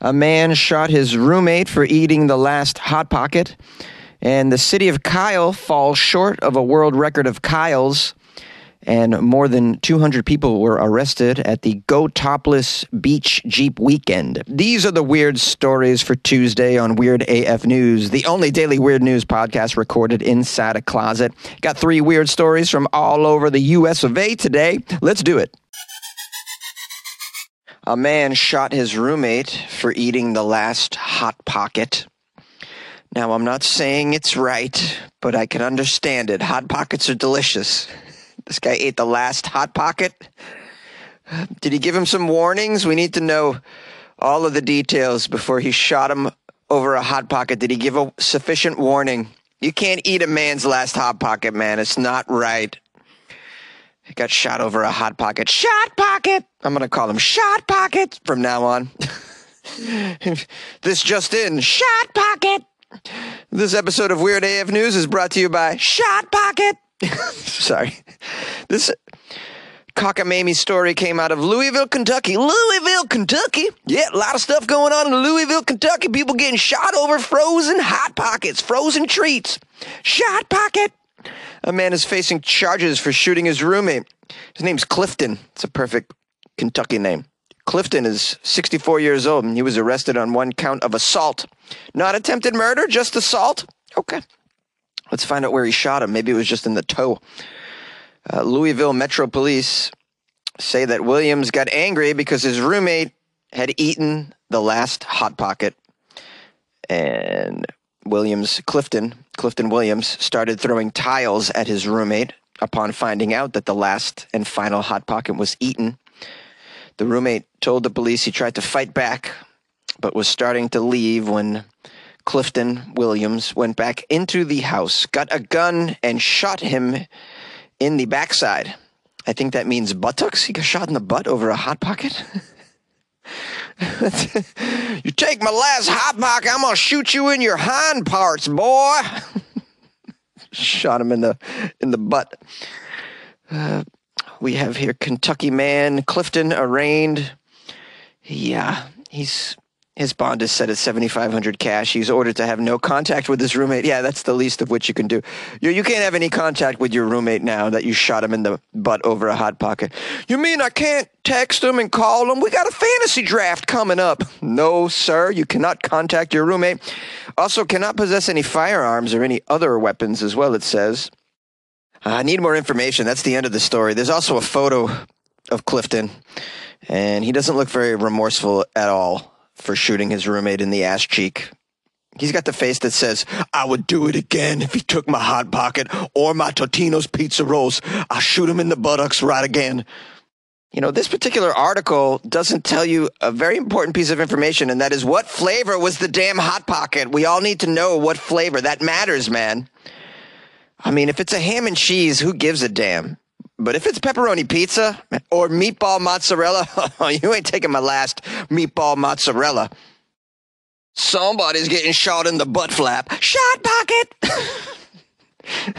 A man shot his roommate for eating the last Hot Pocket. And the city of Kyle falls short of a world record of Kyles. And more than 200 people were arrested at the Go Topless Beach Jeep weekend. These are the weird stories for Tuesday on Weird AF News, the only daily weird news podcast recorded inside a closet. Got three weird stories from all over the US of A today. Let's do it. A man shot his roommate for eating the last Hot Pocket. Now, I'm not saying it's right, but I can understand it. Hot Pockets are delicious. This guy ate the last Hot Pocket. Did he give him some warnings? We need to know all of the details before he shot him over a Hot Pocket. Did he give a sufficient warning? You can't eat a man's last Hot Pocket, man. It's not right. Got shot over a Hot Pocket. Shot Pocket! I'm to call him Shot Pocket from now on. this just in. Shot Pocket! This episode of Weird AF News is brought to you by Shot Pocket. Sorry. This cockamamie story came out of Louisville, Kentucky. Louisville, Kentucky. Yeah, a lot of stuff going on in Louisville, Kentucky. People getting shot over frozen hot pockets, frozen treats. Shot pocket. A man is facing charges for shooting his roommate. His name's Clifton. It's a perfect Kentucky name. Clifton is 64 years old and he was arrested on one count of assault. Not attempted murder, just assault. Okay. Let's find out where he shot him. Maybe it was just in the toe. Uh, Louisville Metro Police say that Williams got angry because his roommate had eaten the last Hot Pocket. And Williams, Clifton, Clifton Williams, started throwing tiles at his roommate upon finding out that the last and final Hot Pocket was eaten. The roommate told the police he tried to fight back, but was starting to leave when Clifton Williams went back into the house, got a gun, and shot him in the backside. I think that means buttocks. He got shot in the butt over a hot pocket. you take my last hot pocket, I'm gonna shoot you in your hind parts, boy. shot him in the in the butt. Uh, we have here Kentucky man Clifton arraigned. Yeah, he's his bond is set at 7500 cash. He's ordered to have no contact with his roommate. Yeah, that's the least of which you can do. You, you can't have any contact with your roommate now that you shot him in the butt over a hot pocket. You mean I can't text him and call him? We got a fantasy draft coming up. No, sir, you cannot contact your roommate. Also, cannot possess any firearms or any other weapons as well, it says. I need more information. That's the end of the story. There's also a photo of Clifton, and he doesn't look very remorseful at all for shooting his roommate in the ass cheek. He's got the face that says, I would do it again if he took my Hot Pocket or my Totino's pizza rolls. I'll shoot him in the buttocks right again. You know, this particular article doesn't tell you a very important piece of information, and that is what flavor was the damn Hot Pocket? We all need to know what flavor. That matters, man. I mean, if it's a ham and cheese, who gives a damn? But if it's pepperoni pizza or meatball mozzarella, you ain't taking my last meatball mozzarella. Somebody's getting shot in the butt flap. Shot pocket!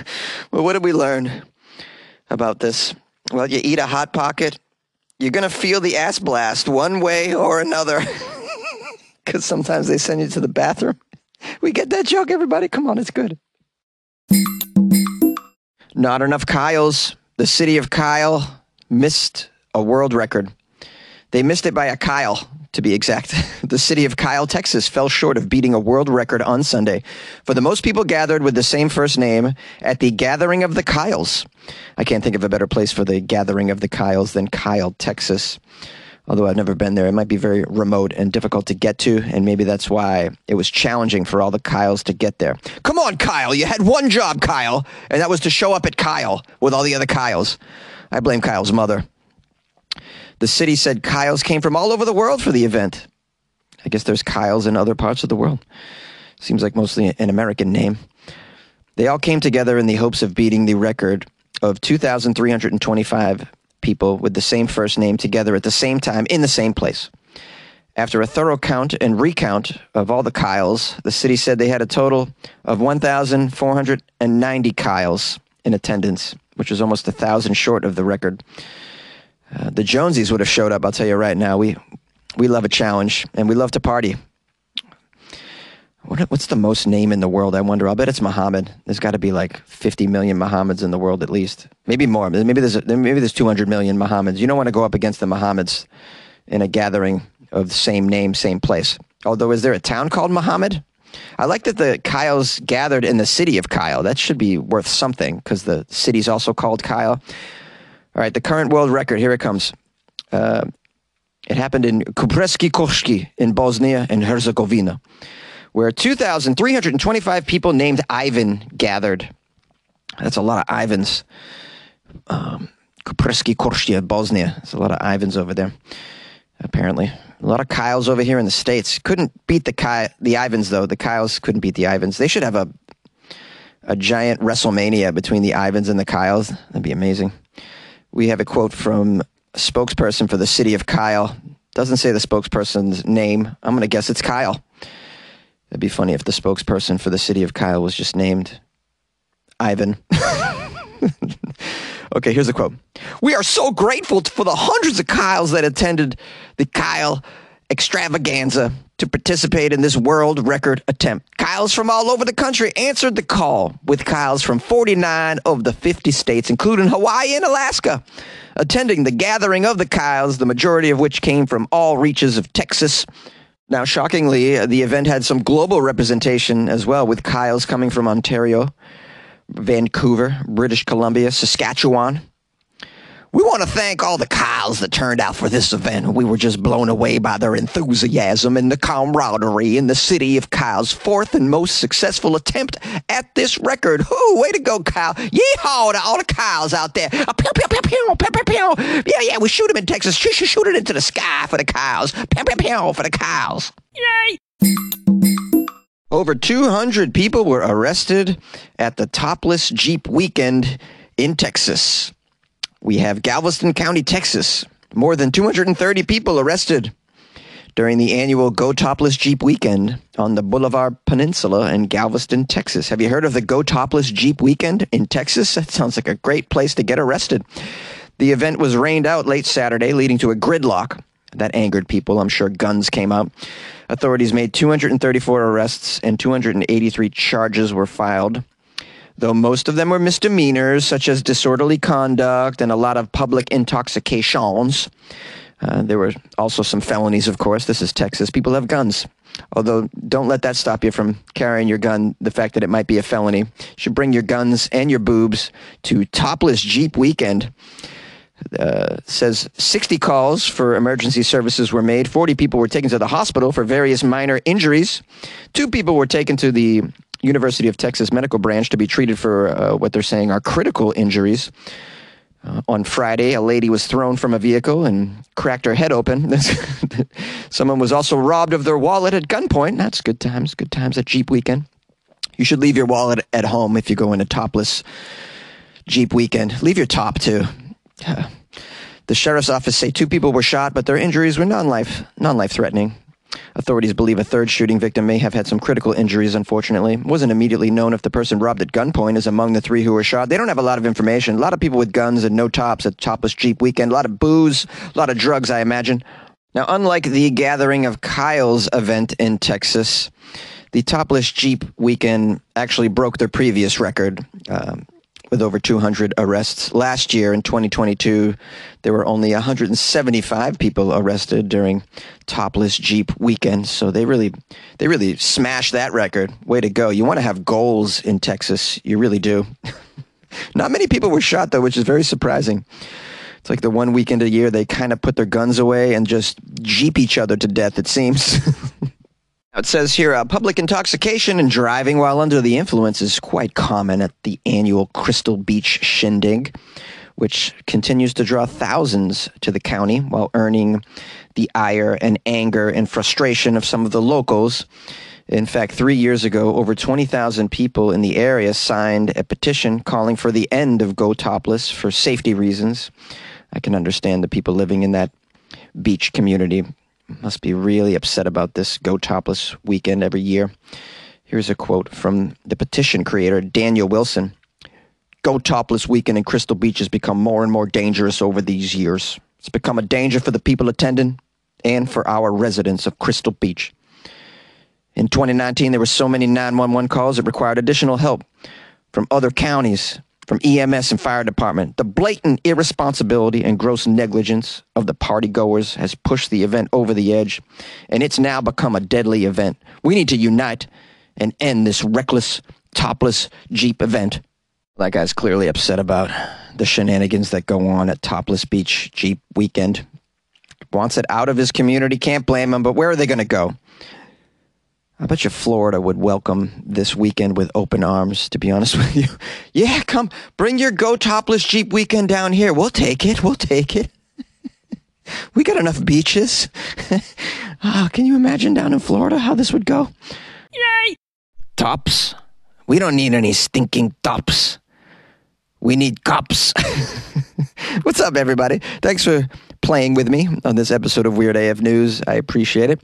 well, what did we learn about this? Well, you eat a hot pocket, you're going to feel the ass blast one way or another. Because sometimes they send you to the bathroom. We get that joke, everybody. Come on, it's good. Not enough Kyles the city of Kyle missed a world record. They missed it by a Kyle, to be exact. The city of Kyle, Texas fell short of beating a world record on Sunday for the most people gathered with the same first name at the Gathering of the Kyles. I can't think of a better place for the Gathering of the Kyles than Kyle, Texas. Although I've never been there, it might be very remote and difficult to get to, and maybe that's why it was challenging for all the Kyles to get there. Come on, Kyle, you had one job, Kyle, and that was to show up at Kyle with all the other Kyles. I blame Kyle's mother. The city said Kyles came from all over the world for the event. I guess there's Kyles in other parts of the world. Seems like mostly an American name. They all came together in the hopes of beating the record of 2,325 people with the same first name together at the same time in the same place. After a thorough count and recount of all the Kyles, the city said they had a total of 1,490 Kyles in attendance, which was almost a thousand short of the record. Uh, the Jonesies would have showed up, I'll tell you right now. We, We love a challenge and we love to party. What, what's the most name in the world? I wonder. I'll bet it's Muhammad. There's got to be like 50 million Muhammads in the world at least. Maybe more. Maybe there's maybe there's 200 million Muhammads. You don't want to go up against the Muhammads in a gathering of the same name, same place. Although, is there a town called Muhammad? I like that the Kyles gathered in the city of Kyle. That should be worth something because the city's also called Kyle. All right, the current world record. Here it comes. Uh, it happened in Kupreski Koshki in Bosnia and Herzegovina where 2,325 people named Ivan gathered. That's a lot of Ivans. Um, Kupreski Korshia, Bosnia. There's a lot of Ivans over there, apparently. A lot of Kyles over here in the States. Couldn't beat the Ky- the Ivans, though. The Kyles couldn't beat the Ivans. They should have a, a giant WrestleMania between the Ivans and the Kyles. That'd be amazing. We have a quote from a spokesperson for the city of Kyle. Doesn't say the spokesperson's name. I'm going to guess it's Kyle. It'd be funny if the spokesperson for the city of Kyle was just named Ivan. okay, here's a quote. We are so grateful for the hundreds of Kyles that attended the Kyle extravaganza to participate in this world record attempt. Kyles from all over the country answered the call with Kyles from 49 of the 50 states, including Hawaii and Alaska, attending the gathering of the Kyles, the majority of which came from all reaches of Texas, now, shockingly, uh, the event had some global representation as well, with Kyles coming from Ontario, Vancouver, British Columbia, Saskatchewan, we want to thank all the Kyles that turned out for this event. We were just blown away by their enthusiasm and the camaraderie in the city of Kyle's fourth and most successful attempt at this record. Whoo, way to go, Kyle. Yeehaw to all the Kyles out there. Pew, pew, pew, pew, pew, pew, pew. Yeah, yeah, we shoot them in Texas. Shoot, shoot, shoot it into the sky for the Kyles. Pew, pew, pew for the Kyles. Yay! Over 200 people were arrested at the topless Jeep weekend in Texas. We have Galveston County, Texas. More than 230 people arrested during the annual Go Topless Jeep weekend on the Bolivar Peninsula in Galveston, Texas. Have you heard of the Go Topless Jeep weekend in Texas? That sounds like a great place to get arrested. The event was rained out late Saturday, leading to a gridlock that angered people. I'm sure guns came out. Authorities made 234 arrests and 283 charges were filed though most of them were misdemeanors such as disorderly conduct and a lot of public intoxications. Uh, there were also some felonies, of course. This is Texas. People have guns. Although, don't let that stop you from carrying your gun. The fact that it might be a felony. You should bring your guns and your boobs to Topless Jeep Weekend. Uh, says 60 calls for emergency services were made. 40 people were taken to the hospital for various minor injuries. Two people were taken to the University of Texas Medical Branch to be treated for uh, what they're saying are critical injuries. Uh, on Friday, a lady was thrown from a vehicle and cracked her head open. Someone was also robbed of their wallet at gunpoint. That's good times, good times at Jeep Weekend. You should leave your wallet at home if you go into topless Jeep Weekend. Leave your top too. Uh, the sheriff's office say two people were shot, but their injuries were non-life, non-life threatening. Authorities believe a third shooting victim may have had some critical injuries, unfortunately. It wasn't immediately known if the person robbed at gunpoint is among the three who were shot. They don't have a lot of information. A lot of people with guns and no tops at Topless Jeep Weekend. A lot of booze, a lot of drugs, I imagine. Now, unlike the gathering of Kyle's event in Texas, the Topless Jeep Weekend actually broke their previous record. Um, with over 200 arrests. Last year in 2022, there were only 175 people arrested during topless Jeep weekend. So they really, they really smashed that record. Way to go! You want to have goals in Texas, you really do. Not many people were shot though, which is very surprising. It's like the one weekend a year they kind of put their guns away and just jeep each other to death. It seems. It says here uh, public intoxication and driving while under the influence is quite common at the annual Crystal Beach Shindig, which continues to draw thousands to the county while earning the ire and anger and frustration of some of the locals. In fact, three years ago, over 20,000 people in the area signed a petition calling for the end of Go Topless for safety reasons. I can understand the people living in that beach community must be really upset about this Go Topless weekend every year. Here's a quote from the petition creator, Daniel Wilson. Go Topless weekend in Crystal Beach has become more and more dangerous over these years. It's become a danger for the people attending and for our residents of Crystal Beach. In 2019, there were so many 911 calls that required additional help from other counties, from EMS and fire department. The blatant irresponsibility and gross negligence of the partygoers has pushed the event over the edge, and it's now become a deadly event. We need to unite and end this reckless, topless Jeep event. That guy's clearly upset about the shenanigans that go on at Topless Beach Jeep Weekend. Wants it out of his community, can't blame him, but where are they going to go? I bet you Florida would welcome this weekend with open arms, to be honest with you. Yeah, come, bring your Go Topless Jeep weekend down here. We'll take it. We'll take it. we got enough beaches. oh, can you imagine down in Florida how this would go? Yay! Tops? We don't need any stinking tops. We need cops. What's up, everybody? Thanks for playing with me on this episode of Weird AF News. I appreciate it.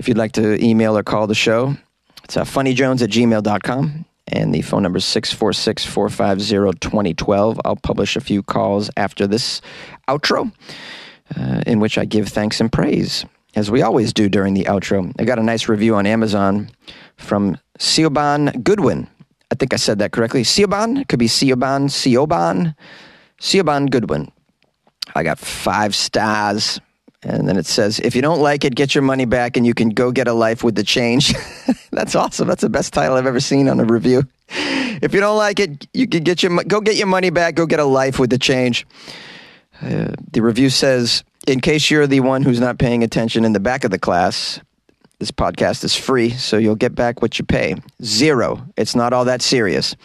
If you'd like to email or call the show, it's uh, funnyjones at gmail.com. And the phone number is 646 450 2012. I'll publish a few calls after this outro, uh, in which I give thanks and praise, as we always do during the outro. I got a nice review on Amazon from Siobhan Goodwin. I think I said that correctly. Siobhan, could be Siobhan, Siobhan, Siobhan Goodwin. I got five stars. And then it says, if you don't like it, get your money back and you can go get a life with the change. That's awesome. That's the best title I've ever seen on a review. If you don't like it, you can get your go get your money back, go get a life with the change. Uh, the review says, in case you're the one who's not paying attention in the back of the class, this podcast is free, so you'll get back what you pay. Zero. It's not all that serious.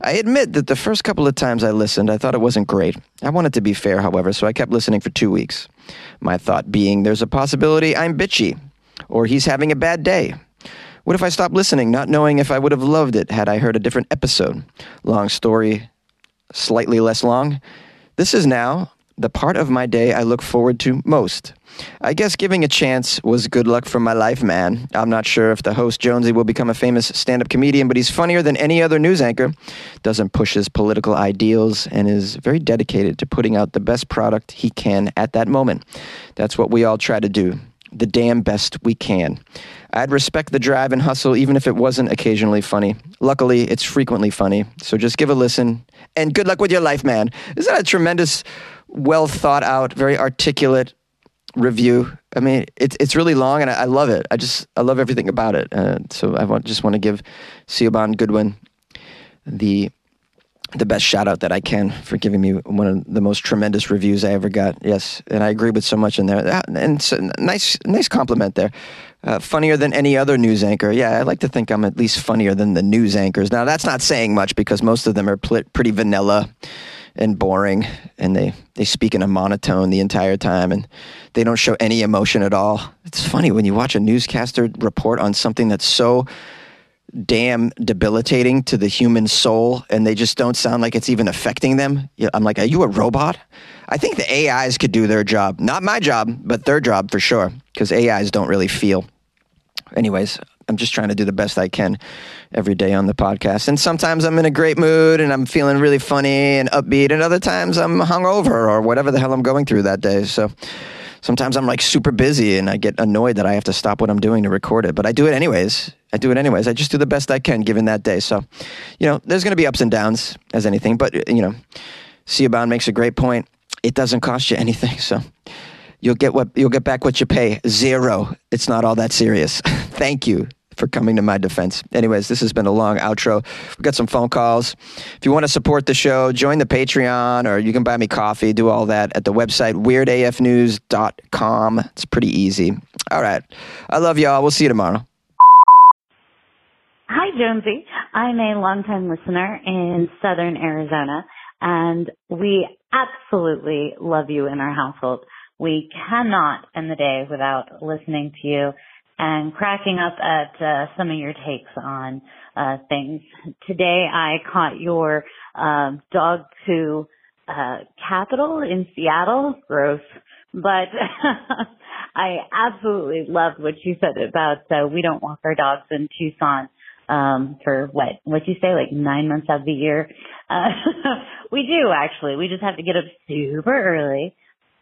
I admit that the first couple of times I listened, I thought it wasn't great. I wanted to be fair, however, so I kept listening for two weeks. My thought being there's a possibility I'm bitchy, or he's having a bad day. What if I stopped listening, not knowing if I would have loved it had I heard a different episode? Long story, slightly less long. This is now the part of my day I look forward to most. I guess giving a chance was good luck for my life, man. I'm not sure if the host Jonesy will become a famous stand up comedian, but he's funnier than any other news anchor, doesn't push his political ideals, and is very dedicated to putting out the best product he can at that moment. That's what we all try to do the damn best we can. I'd respect the drive and hustle even if it wasn't occasionally funny. Luckily, it's frequently funny, so just give a listen and good luck with your life, man. Isn't that a tremendous, well thought out, very articulate review. I mean, it's it's really long, and I, I love it. I just I love everything about it. Uh, so I want, just want to give Siobhan Goodwin the the best shout out that I can for giving me one of the most tremendous reviews I ever got. Yes, and I agree with so much in there. And so, nice nice compliment there. Uh, funnier than any other news anchor. Yeah, I like to think I'm at least funnier than the news anchors. Now that's not saying much because most of them are pl- pretty vanilla and boring and they, they speak in a monotone the entire time and they don't show any emotion at all. It's funny when you watch a newscaster report on something that's so damn debilitating to the human soul and they just don't sound like it's even affecting them. I'm like, are you a robot? I think the AIs could do their job. Not my job, but their job for sure because AIs don't really feel. Anyways, I'm just trying to do the best I can every day on the podcast. And sometimes I'm in a great mood and I'm feeling really funny and upbeat, and other times I'm hungover or whatever the hell I'm going through that day. So sometimes I'm like super busy and I get annoyed that I have to stop what I'm doing to record it, but I do it anyways. I do it anyways. I just do the best I can given that day. So, you know, there's going to be ups and downs as anything, but you know, Siobhan makes a great point. It doesn't cost you anything. So you'll get what you'll get back what you pay. Zero. It's not all that serious. Thank you for coming to my defense. Anyways, this has been a long outro. We've got some phone calls. If you want to support the show, join the Patreon or you can buy me coffee, do all that at the website weirdafnews.com. It's pretty easy. All right. I love y'all. We'll see you tomorrow. Hi, Jonesy. I'm a longtime listener in southern Arizona, and we absolutely love you in our household. We cannot end the day without listening to you and cracking up at uh, some of your takes on uh, things. Today I caught your uh, dog to uh, capital in Seattle. Gross. But I absolutely loved what you said about uh, we don't walk our dogs in Tucson um for what what you say like nine months of the year uh we do actually we just have to get up super early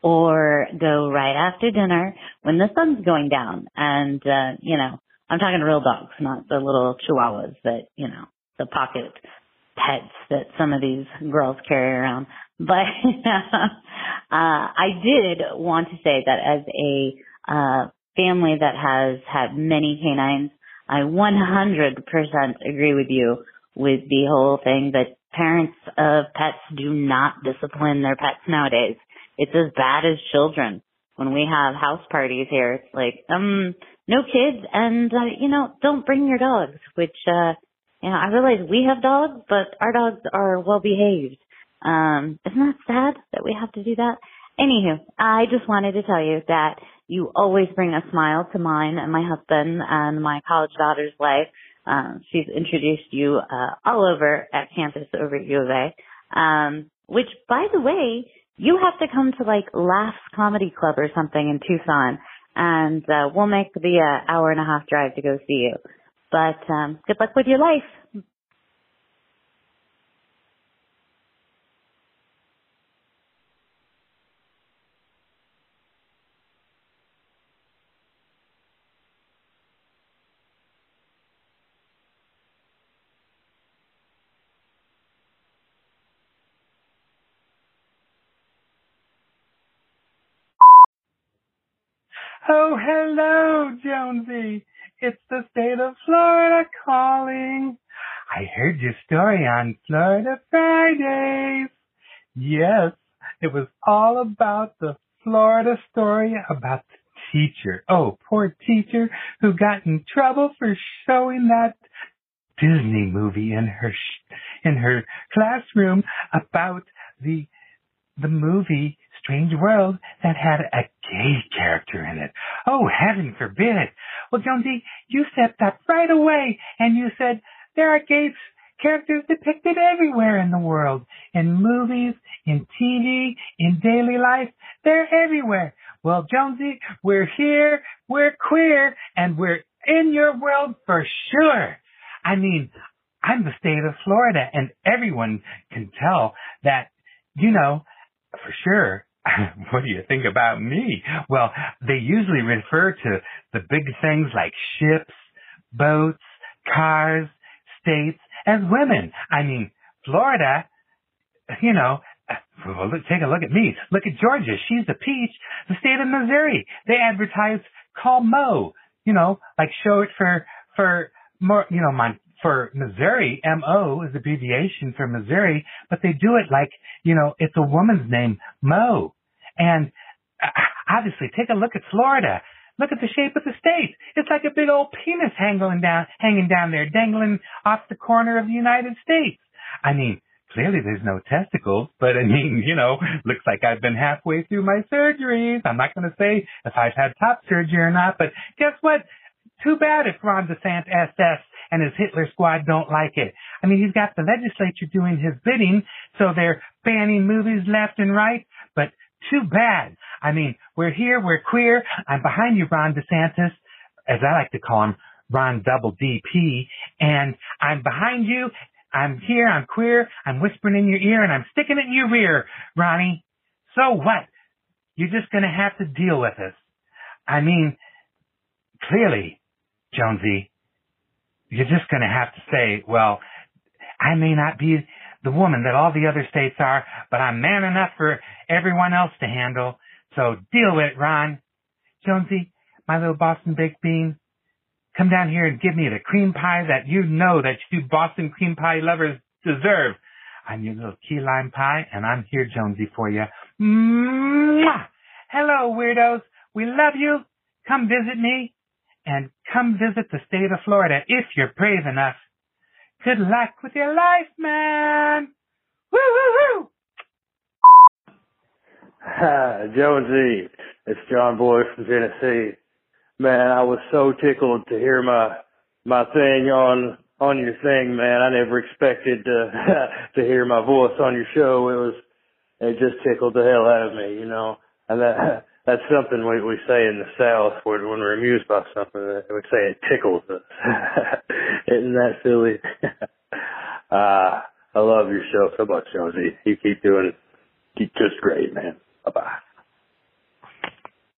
or go right after dinner when the sun's going down. And, uh, you know, I'm talking real dogs, not the little chihuahuas that, you know, the pocket pets that some of these girls carry around. But, uh, I did want to say that as a, uh, family that has had many canines, I 100% agree with you with the whole thing that parents of pets do not discipline their pets nowadays. It's as bad as children. When we have house parties here, it's like, um, no kids and, uh, you know, don't bring your dogs, which, uh, you know, I realize we have dogs, but our dogs are well behaved. Um, isn't that sad that we have to do that? Anywho, I just wanted to tell you that you always bring a smile to mine and my husband and my college daughter's life. Um, she's introduced you uh, all over at campus over at U of A. Um, which, by the way, you have to come to like Laughs Comedy Club or something in Tucson, and uh, we'll make the uh, hour and a half drive to go see you. But um, good luck with your life. Oh, hello, Jonesy. It's the state of Florida calling. I heard your story on Florida Fridays. Yes, it was all about the Florida story about the teacher. Oh, poor teacher who got in trouble for showing that Disney movie in her sh- in her classroom about the the movie Strange World that had a gay character in it. Oh, heaven forbid. Well, Jonesy, you stepped up right away and you said there are gay characters depicted everywhere in the world. In movies, in TV, in daily life. They're everywhere. Well, Jonesy, we're here, we're queer, and we're in your world for sure. I mean, I'm the state of Florida and everyone can tell that, you know, for sure, what do you think about me? Well, they usually refer to the big things like ships, boats, cars, states as women. I mean, Florida, you know, well, look, take a look at me. Look at Georgia. She's the peach. The state of Missouri. They advertise call Mo, you know, like show it for, for more, you know, my, for Missouri, M-O is abbreviation for Missouri, but they do it like, you know, it's a woman's name, Mo. And uh, obviously, take a look at Florida. Look at the shape of the state. It's like a big old penis hanging down, hanging down there, dangling off the corner of the United States. I mean, clearly there's no testicles, but I mean, you know, looks like I've been halfway through my surgeries. I'm not going to say if I've had top surgery or not, but guess what? Too bad if Ron DeSantis and his Hitler squad don't like it. I mean, he's got the legislature doing his bidding, so they're banning movies left and right, but too bad. I mean, we're here, we're queer. I'm behind you, Ron DeSantis, as I like to call him, Ron Double DP, and I'm behind you. I'm here, I'm queer, I'm whispering in your ear, and I'm sticking it in your rear, Ronnie. So what? You're just gonna have to deal with us. I mean, clearly, Jonesy, you're just going to have to say, well, I may not be the woman that all the other states are, but I'm man enough for everyone else to handle. So deal with it, Ron. Jonesy, my little Boston baked bean, come down here and give me the cream pie that you know that you Boston cream pie lovers deserve. I'm your little key lime pie, and I'm here, Jonesy, for you. Mwah! Hello, weirdos. We love you. Come visit me and come visit the state of Florida if you're brave enough. Good luck with your life, man! Woo woo woo! Hi, Jonesy. It's John Boy from Tennessee. Man, I was so tickled to hear my my thing on on your thing, man. I never expected to to hear my voice on your show. It was it just tickled the hell out of me, you know. And that that's something we we say in the South when we're amused by something. We would say it tickles us. Isn't that silly? uh, I love your show so much, Jonesy. You keep doing it. keep just great, man. Bye bye.